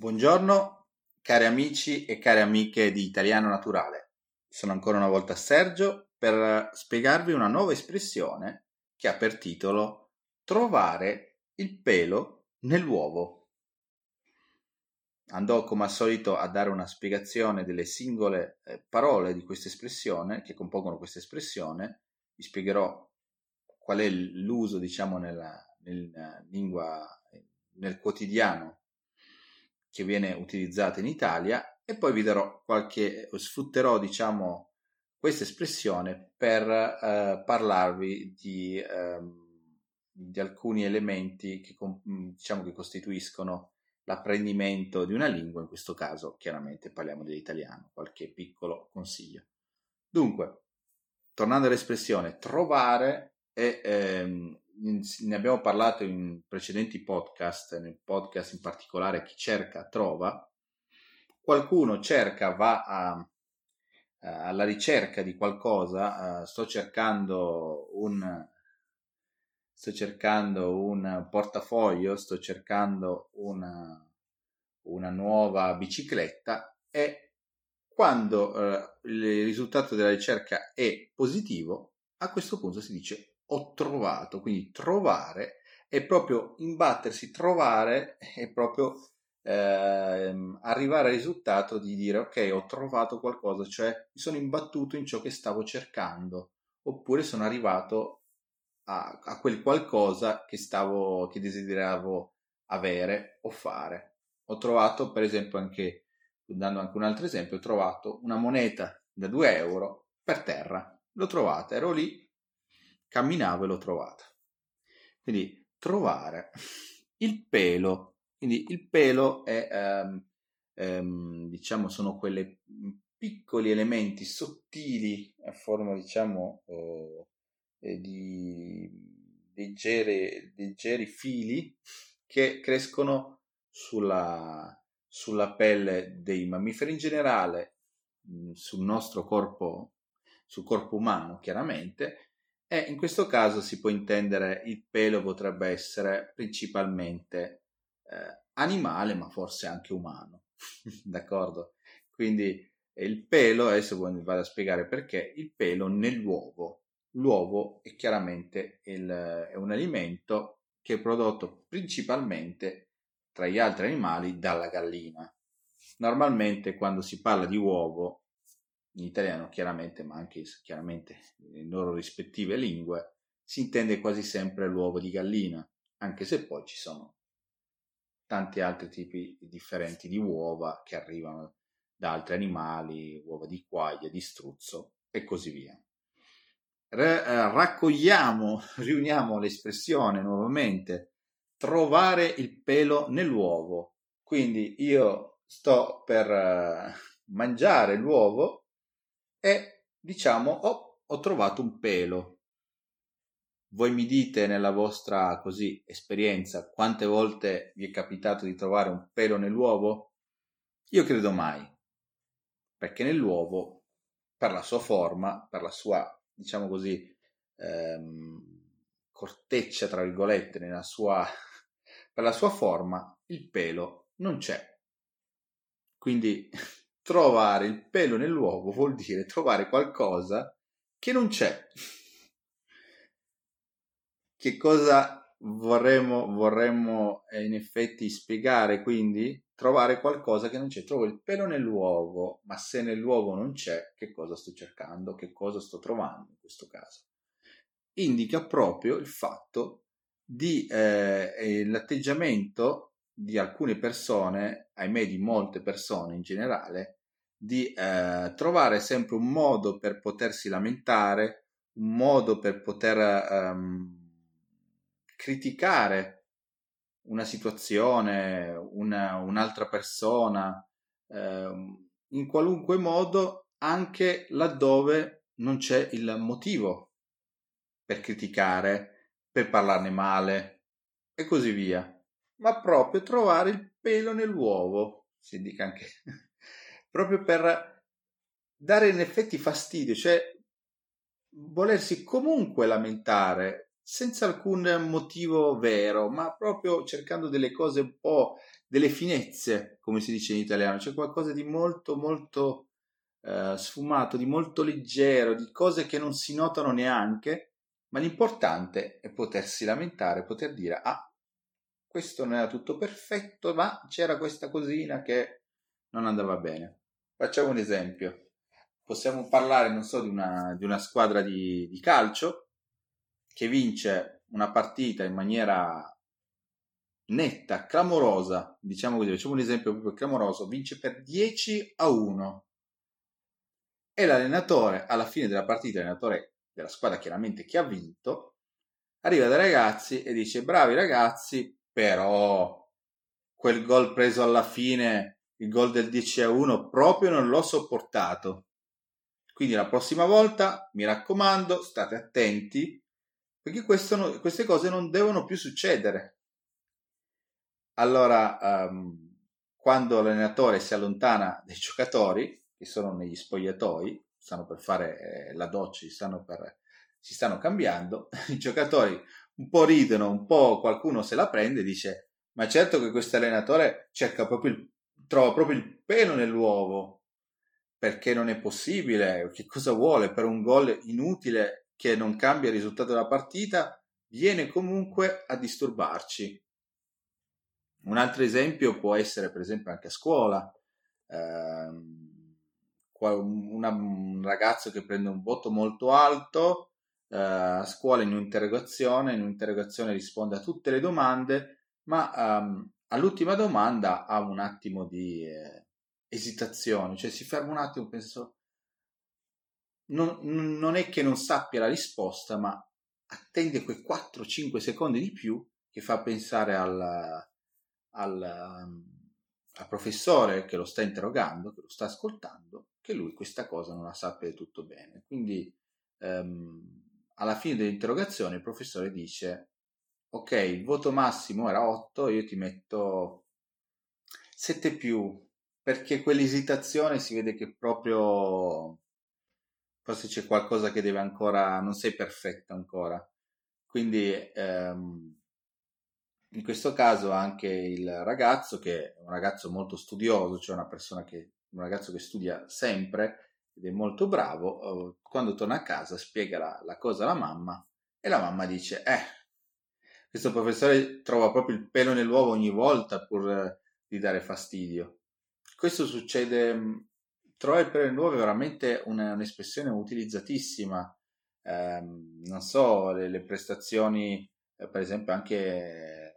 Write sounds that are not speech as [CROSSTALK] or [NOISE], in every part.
Buongiorno cari amici e care amiche di Italiano Naturale. Sono ancora una volta Sergio per spiegarvi una nuova espressione che ha per titolo trovare il pelo nell'uovo. Andò come al solito a dare una spiegazione delle singole eh, parole di questa espressione che compongono questa espressione. Vi spiegherò qual è l'uso, diciamo, nella, nella lingua, nel quotidiano che viene utilizzata in Italia e poi vi darò qualche, sfrutterò diciamo questa espressione per eh, parlarvi di, eh, di, alcuni elementi che, diciamo, che costituiscono l'apprendimento di una lingua, in questo caso chiaramente parliamo dell'italiano, qualche piccolo consiglio. Dunque, tornando all'espressione trovare è ehm, ne abbiamo parlato in precedenti podcast, nel podcast in particolare Chi cerca trova, qualcuno cerca, va a, alla ricerca di qualcosa, sto cercando un sto cercando un portafoglio, sto cercando una, una nuova bicicletta e quando eh, il risultato della ricerca è positivo, a questo punto si dice ho trovato, quindi trovare è proprio imbattersi, trovare è proprio ehm, arrivare al risultato di dire ok, ho trovato qualcosa, cioè mi sono imbattuto in ciò che stavo cercando, oppure sono arrivato a, a quel qualcosa che stavo, che desideravo avere o fare. Ho trovato, per esempio, anche, dando anche un altro esempio, ho trovato una moneta da 2 euro per terra. L'ho trovata, ero lì, camminavo e l'ho trovata. Quindi trovare il pelo, quindi il pelo è, um, um, diciamo, sono quelle piccoli elementi sottili a forma, diciamo, uh, di leggere, leggeri fili che crescono sulla, sulla pelle dei mammiferi in generale, sul nostro corpo, sul corpo umano chiaramente, e in questo caso si può intendere il pelo potrebbe essere principalmente eh, animale, ma forse anche umano. [LAUGHS] D'accordo? Quindi il pelo, adesso vado a spiegare perché, il pelo nell'uovo. L'uovo è chiaramente il, è un alimento che è prodotto principalmente tra gli altri animali dalla gallina. Normalmente quando si parla di uovo in italiano chiaramente, ma anche chiaramente nelle loro rispettive lingue, si intende quasi sempre l'uovo di gallina, anche se poi ci sono tanti altri tipi differenti di uova che arrivano da altri animali, uova di quaglia, di struzzo e così via. R- eh, raccogliamo, [LAUGHS] riuniamo l'espressione nuovamente, trovare il pelo nell'uovo. Quindi io sto per uh, mangiare l'uovo e diciamo oh, ho trovato un pelo. Voi mi dite nella vostra così esperienza quante volte vi è capitato di trovare un pelo nell'uovo? Io credo mai, perché nell'uovo, per la sua forma, per la sua, diciamo così, ehm, corteccia, tra virgolette, nella sua, [LAUGHS] per la sua forma, il pelo non c'è. Quindi trovare il pelo nell'uovo vuol dire trovare qualcosa che non c'è. Che cosa vorremmo, vorremmo eh, in effetti spiegare quindi? Trovare qualcosa che non c'è. Trovo il pelo nell'uovo, ma se nell'uovo non c'è, che cosa sto cercando? Che cosa sto trovando in questo caso? Indica proprio il fatto di eh, l'atteggiamento di alcune persone, ahimè di molte persone in generale, di eh, trovare sempre un modo per potersi lamentare, un modo per poter ehm, criticare una situazione, una, un'altra persona, ehm, in qualunque modo, anche laddove non c'è il motivo per criticare, per parlarne male e così via, ma proprio trovare il pelo nell'uovo, si indica anche proprio per dare in effetti fastidio, cioè volersi comunque lamentare senza alcun motivo vero, ma proprio cercando delle cose un po' delle finezze, come si dice in italiano, cioè qualcosa di molto molto eh, sfumato, di molto leggero, di cose che non si notano neanche, ma l'importante è potersi lamentare, poter dire ah, questo non era tutto perfetto, ma c'era questa cosina che non andava bene. Facciamo un esempio. Possiamo parlare, non so, di una, di una squadra di, di calcio che vince una partita in maniera netta, clamorosa, diciamo così, facciamo un esempio proprio clamoroso, vince per 10 a 1 e l'allenatore alla fine della partita, l'allenatore della squadra chiaramente che ha vinto, arriva dai ragazzi e dice bravi ragazzi, però quel gol preso alla fine, il gol del 10 a 1, proprio non l'ho sopportato. Quindi la prossima volta, mi raccomando, state attenti, perché questo, queste cose non devono più succedere. Allora, um, quando l'allenatore si allontana dai giocatori, che sono negli spogliatoi, stanno per fare eh, la doccia, stanno, per, si stanno cambiando, [LAUGHS] i giocatori un po' ridono, un po' qualcuno se la prende e dice ma certo che questo allenatore cerca proprio il, trova proprio il pelo nell'uovo, perché non è possibile, che cosa vuole per un gol inutile che non cambia il risultato della partita, viene comunque a disturbarci. Un altro esempio può essere per esempio anche a scuola. Eh, un ragazzo che prende un voto molto alto eh, a scuola in un'interrogazione, in un'interrogazione risponde a tutte le domande, ma um, all'ultima domanda ha un attimo di eh, esitazione, cioè si ferma un attimo, penso, non, non è che non sappia la risposta, ma attende quei 4-5 secondi di più che fa pensare al, al, al professore che lo sta interrogando, che lo sta ascoltando, che lui questa cosa non la sappia tutto bene. Quindi ehm, alla fine dell'interrogazione il professore dice ok, il voto massimo era 8, io ti metto 7 più, perché quell'esitazione si vede che proprio forse c'è qualcosa che deve ancora, non sei perfetto ancora. Quindi ehm, in questo caso anche il ragazzo, che è un ragazzo molto studioso, cioè una persona che un ragazzo che studia sempre ed è molto bravo, eh, quando torna a casa spiega la, la cosa alla mamma e la mamma dice, eh, questo professore trova proprio il pelo nell'uovo ogni volta pur eh, di dare fastidio. Questo succede, mm, trovare il pelo nell'uovo è veramente una, un'espressione utilizzatissima, eh, non so, le, le prestazioni, eh, per esempio anche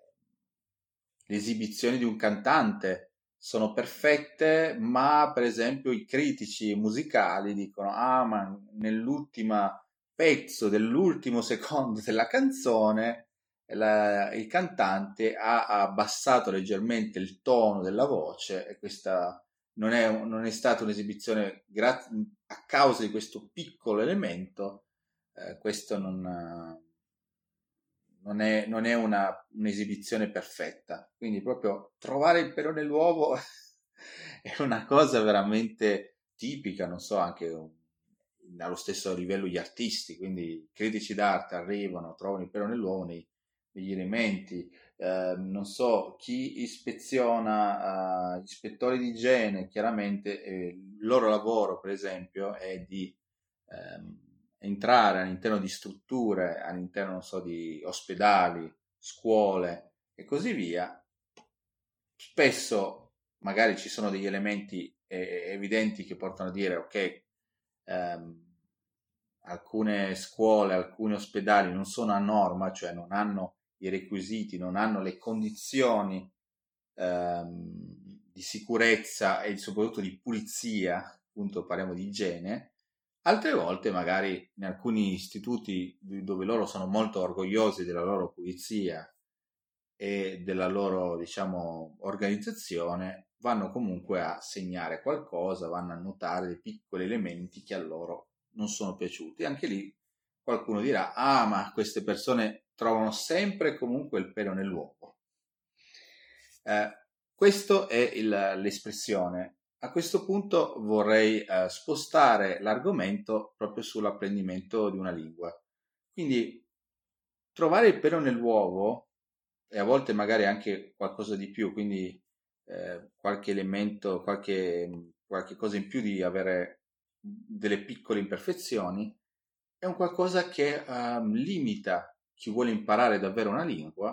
le esibizioni di un cantante, sono perfette, ma per esempio i critici musicali dicono: Ah, ma nell'ultima pezzo dell'ultimo secondo della canzone la, il cantante ha abbassato leggermente il tono della voce e questa non è, non è stata un'esibizione gra- a causa di questo piccolo elemento. Eh, questo non, non è, non è una, un'esibizione perfetta. Quindi proprio trovare il pelo nell'uovo [LAUGHS] è una cosa veramente tipica, non so, anche allo stesso livello gli artisti, quindi critici d'arte arrivano, trovano il pelo nell'uovo nei, negli elementi, eh, non so, chi ispeziona, uh, gli ispettori di igiene, chiaramente eh, il loro lavoro, per esempio, è di ehm, entrare all'interno di strutture, all'interno, so, di ospedali, scuole e così via, spesso magari ci sono degli elementi eh, evidenti che portano a dire ok, ehm, alcune scuole, alcuni ospedali non sono a norma, cioè non hanno i requisiti, non hanno le condizioni ehm, di sicurezza e soprattutto di pulizia, appunto parliamo di igiene, Altre volte, magari in alcuni istituti dove loro sono molto orgogliosi della loro pulizia e della loro, diciamo, organizzazione, vanno comunque a segnare qualcosa, vanno a notare dei piccoli elementi che a loro non sono piaciuti. Anche lì qualcuno dirà: Ah, ma queste persone trovano sempre e comunque il pelo nell'uovo. Eh, questa è il, l'espressione a questo punto vorrei eh, spostare l'argomento proprio sull'apprendimento di una lingua. Quindi trovare il pelo nell'uovo e a volte magari anche qualcosa di più, quindi eh, qualche elemento, qualche, qualche cosa in più di avere delle piccole imperfezioni, è un qualcosa che um, limita chi vuole imparare davvero una lingua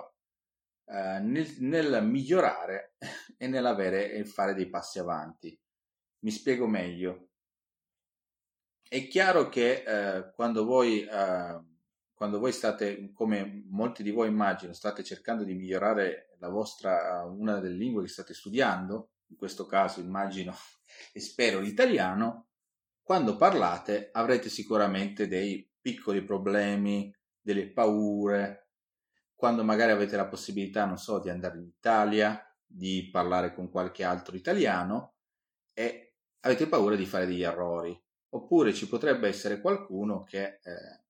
uh, nel, nel, migliorare [LAUGHS] e nell'avere e fare dei passi avanti. Mi spiego meglio. È chiaro che uh, quando voi uh, quando voi state, come molti di voi immagino, state cercando di migliorare la vostra, una delle lingue che state studiando, in questo caso immagino [LAUGHS] e spero l'italiano, quando parlate avrete sicuramente dei piccoli problemi, delle paure, quando magari avete la possibilità, non so, di andare in Italia, di parlare con qualche altro italiano e avete paura di fare degli errori. Oppure ci potrebbe essere qualcuno che eh,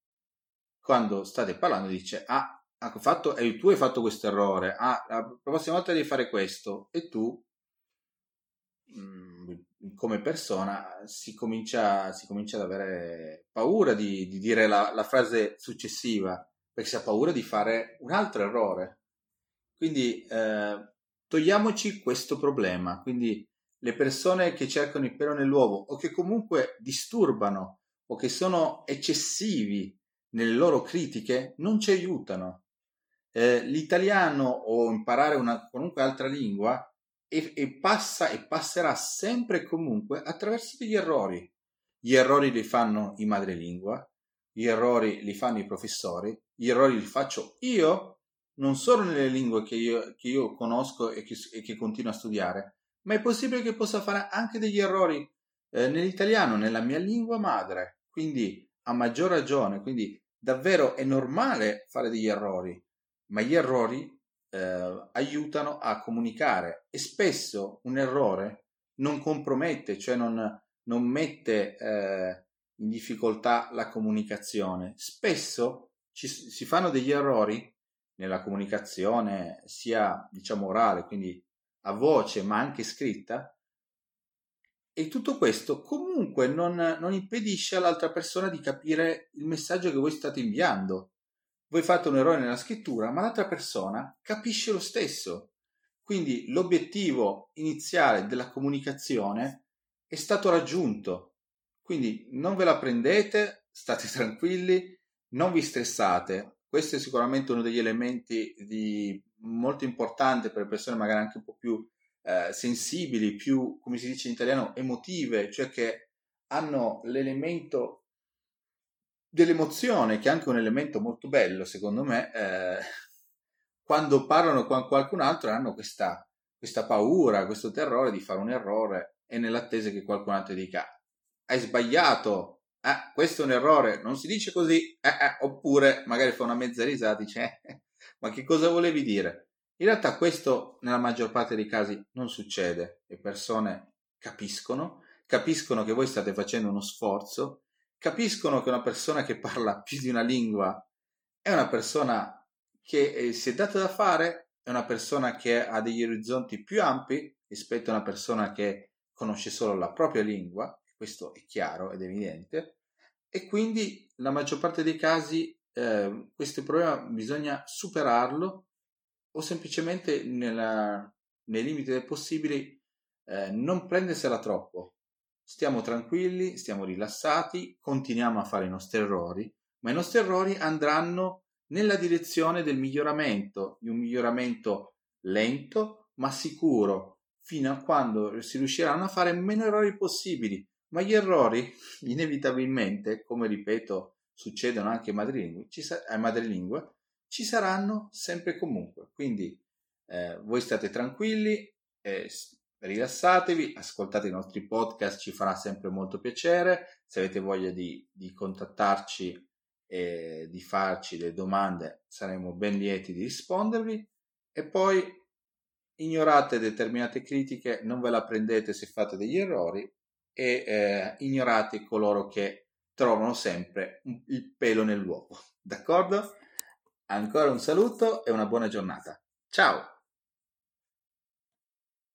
quando state parlando dice ah, fatto, eh, tu hai fatto questo errore, ah, la prossima volta devi fare questo e tu mm, come persona si comincia, si comincia, ad avere paura di, di dire la, la, frase successiva perché si ha paura di fare un altro errore. Quindi eh, togliamoci questo problema. Quindi le persone che cercano il pelo nell'uovo o che comunque disturbano o che sono eccessivi nelle loro critiche non ci aiutano. Eh, l'italiano o imparare una qualunque altra lingua e, e, passa e passerà sempre e comunque attraverso degli errori. Gli errori li fanno i madrelingua, gli errori li fanno i professori, gli errori li faccio io, non solo nelle lingue che io, che io conosco e che, e che, continuo a studiare, ma è possibile che possa fare anche degli errori eh, nell'italiano, nella mia lingua madre. Quindi a maggior ragione, quindi davvero è normale fare degli errori, ma gli errori eh, aiutano a comunicare e spesso un errore non compromette, cioè non, non mette eh, in difficoltà la comunicazione. Spesso ci, si fanno degli errori nella comunicazione sia diciamo orale, quindi a voce ma anche scritta, e tutto questo comunque non, non, impedisce all'altra persona di capire il messaggio che voi state inviando. Voi fate un errore nella scrittura, ma l'altra persona capisce lo stesso. Quindi l'obiettivo iniziale della comunicazione è stato raggiunto. Quindi non ve la prendete, state [LAUGHS] tranquilli, non vi stressate. Questo è sicuramente uno degli elementi di, molto importante per persone magari anche un po' più eh, sensibili, più, come si dice in italiano, emotive, cioè che hanno l'elemento dell'emozione, che è anche un elemento molto bello, secondo me, eh, quando parlano con qualcun altro hanno questa, questa paura, questo terrore di fare un errore e nell'attesa che qualcun altro dica hai sbagliato, eh, questo è un errore, non si dice così, eh, eh, oppure magari fa una mezza risata e dice eh, ma che cosa volevi dire? In realtà questo nella maggior parte dei casi non succede, le persone capiscono, capiscono che voi state facendo uno sforzo, capiscono che una persona che parla più di una lingua è una persona che eh, si è data da fare, è una persona che ha degli orizzonti più ampi rispetto a una persona che conosce solo la propria lingua, questo è chiaro ed evidente, e quindi la maggior parte dei casi eh, questo problema bisogna superarlo o semplicemente nella, nei limiti del possibile eh, non prendersela troppo. Stiamo tranquilli, stiamo rilassati, continuiamo a fare i nostri errori, ma i nostri errori andranno nella direzione del miglioramento, di un miglioramento lento ma sicuro, fino a quando si riusciranno a fare meno errori possibili. Ma gli errori, [LAUGHS] inevitabilmente, come ripeto, succedono anche ai madrilingue, ai madrilingue ci saranno sempre e comunque. Quindi eh, voi state tranquilli, eh, rilassatevi, ascoltate i nostri podcast, ci farà sempre molto piacere. Se avete voglia di, di contattarci e di farci delle domande, saremo ben lieti di rispondervi. E poi ignorate determinate critiche, non ve la prendete se fate degli errori e eh, ignorate coloro che trovano sempre il pelo nell'uovo. D'accordo? Ancora un saluto e una buona giornata. Ciao!